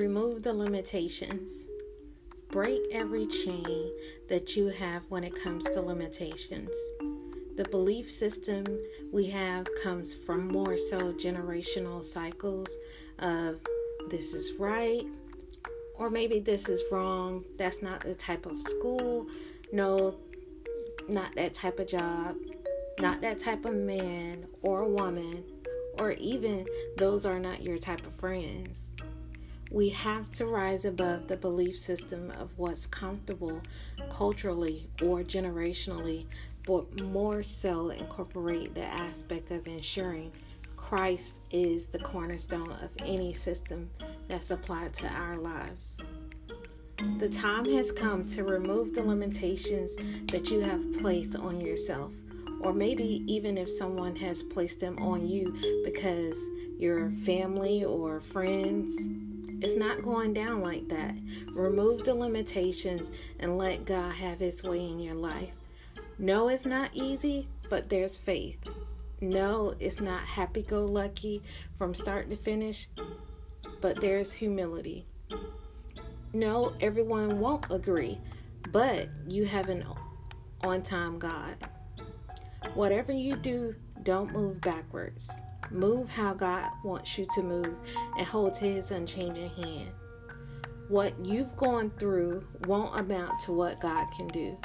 Remove the limitations. Break every chain that you have when it comes to limitations. The belief system we have comes from more so generational cycles of this is right or maybe this is wrong. That's not the type of school. No, not that type of job. Not that type of man or woman. Or even those are not your type of friends. We have to rise above the belief system of what's comfortable culturally or generationally but more so incorporate the aspect of ensuring Christ is the cornerstone of any system that's applied to our lives. The time has come to remove the limitations that you have placed on yourself, or maybe even if someone has placed them on you because your family or friends. It's not going down like that. Remove the limitations and let God have His way in your life. No, it's not easy, but there's faith. No, it's not happy go lucky from start to finish, but there's humility. No, everyone won't agree, but you have an on time God. Whatever you do, don't move backwards. Move how God wants you to move and hold to His unchanging hand. What you've gone through won't amount to what God can do.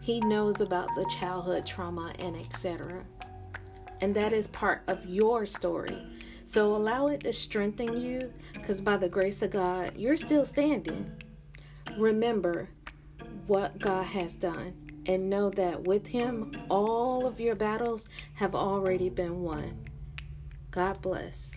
He knows about the childhood trauma and etc. And that is part of your story. So allow it to strengthen you because by the grace of God, you're still standing. Remember what God has done and know that with Him, all of your battles have already been won. God bless.